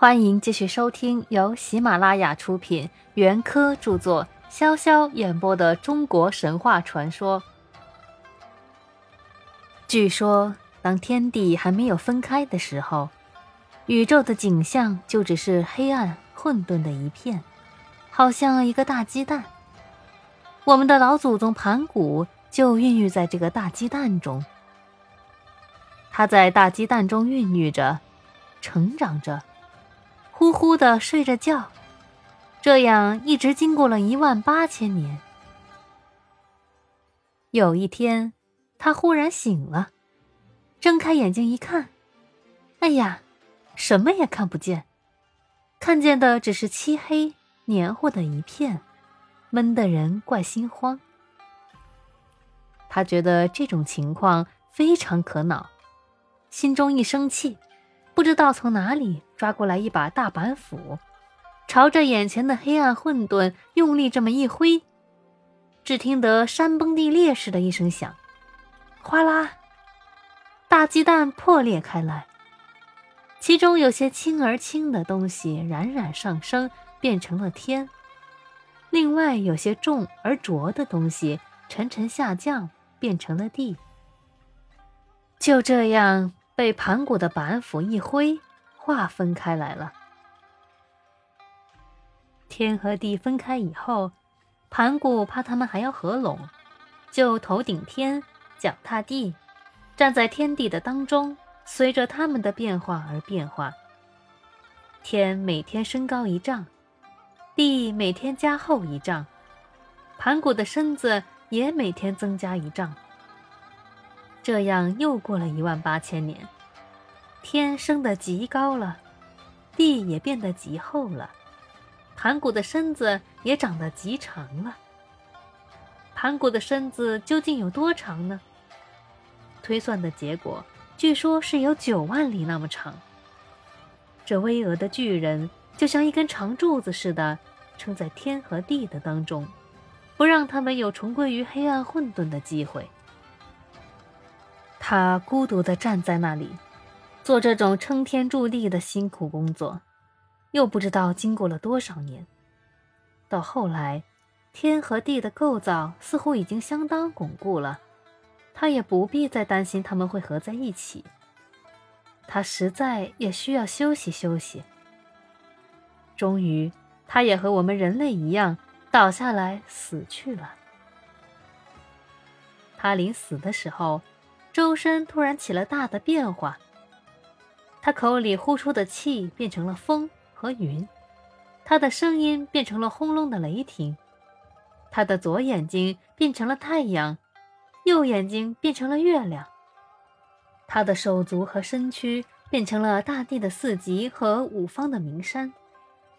欢迎继续收听由喜马拉雅出品、袁科著作、潇潇演播的中国神话传说。据说，当天地还没有分开的时候，宇宙的景象就只是黑暗混沌的一片，好像一个大鸡蛋。我们的老祖宗盘古就孕育在这个大鸡蛋中，他在大鸡蛋中孕育着，成长着。呼呼的睡着觉，这样一直经过了一万八千年。有一天，他忽然醒了，睁开眼睛一看，哎呀，什么也看不见，看见的只是漆黑黏糊的一片，闷得人怪心慌。他觉得这种情况非常可恼，心中一生气。不知道从哪里抓过来一把大板斧，朝着眼前的黑暗混沌用力这么一挥，只听得山崩地裂似的一声响，哗啦，大鸡蛋破裂开来，其中有些轻而轻的东西冉冉上升，变成了天；另外有些重而浊的东西沉沉下降，变成了地。就这样。被盘古的板斧一挥，划分开来了。天和地分开以后，盘古怕他们还要合拢，就头顶天，脚踏地，站在天地的当中，随着他们的变化而变化。天每天升高一丈，地每天加厚一丈，盘古的身子也每天增加一丈。这样又过了一万八千年，天升得极高了，地也变得极厚了，盘古的身子也长得极长了。盘古的身子究竟有多长呢？推算的结果，据说是有九万里那么长。这巍峨的巨人就像一根长柱子似的，撑在天和地的当中，不让他们有重归于黑暗混沌的机会。他孤独地站在那里，做这种撑天筑地的辛苦工作，又不知道经过了多少年。到后来，天和地的构造似乎已经相当巩固了，他也不必再担心他们会合在一起。他实在也需要休息休息。终于，他也和我们人类一样倒下来死去了。他临死的时候。周身突然起了大的变化，他口里呼出的气变成了风和云，他的声音变成了轰隆的雷霆，他的左眼睛变成了太阳，右眼睛变成了月亮，他的手足和身躯变成了大地的四极和五方的名山，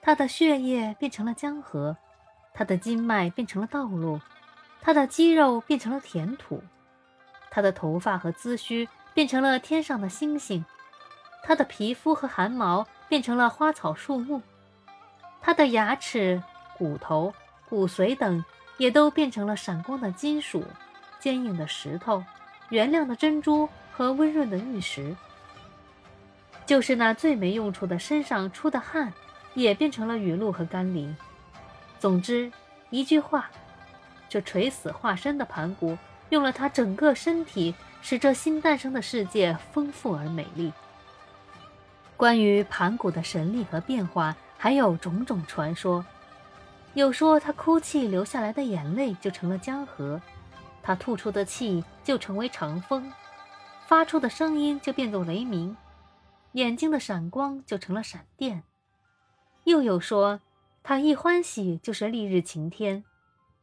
他的血液变成了江河，他的筋脉变成了道路，他的肌肉变成了田土。他的头发和髭须变成了天上的星星，他的皮肤和汗毛变成了花草树木，他的牙齿、骨头、骨髓等也都变成了闪光的金属、坚硬的石头、原亮的珍珠和温润的玉石。就是那最没用处的身上出的汗，也变成了雨露和甘霖。总之，一句话，这垂死化身的盘古。用了他整个身体，使这新诞生的世界丰富而美丽。关于盘古的神力和变化，还有种种传说。有说他哭泣流下来的眼泪就成了江河，他吐出的气就成为长风，发出的声音就变作雷鸣，眼睛的闪光就成了闪电。又有说他一欢喜就是丽日晴天。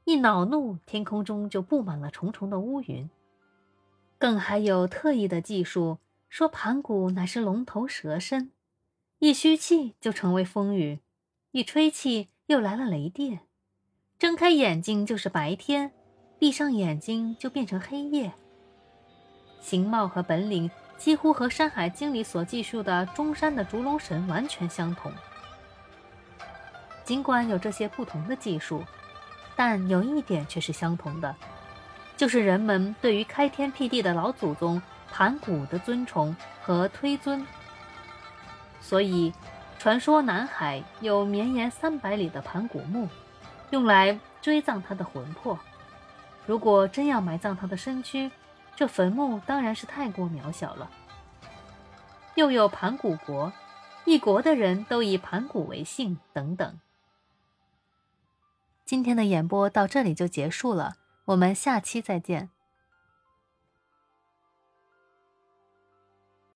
一恼怒，天空中就布满了重重的乌云。更还有特异的技术，说盘古乃是龙头蛇身，一吸气就成为风雨，一吹气又来了雷电。睁开眼睛就是白天，闭上眼睛就变成黑夜。形貌和本领几乎和《山海经》里所记述的中山的烛龙神完全相同。尽管有这些不同的技术。但有一点却是相同的，就是人们对于开天辟地的老祖宗盘古的尊崇和推尊。所以，传说南海有绵延三百里的盘古墓，用来追葬他的魂魄。如果真要埋葬他的身躯，这坟墓当然是太过渺小了。又有盘古国，一国的人都以盘古为姓，等等。今天的演播到这里就结束了，我们下期再见。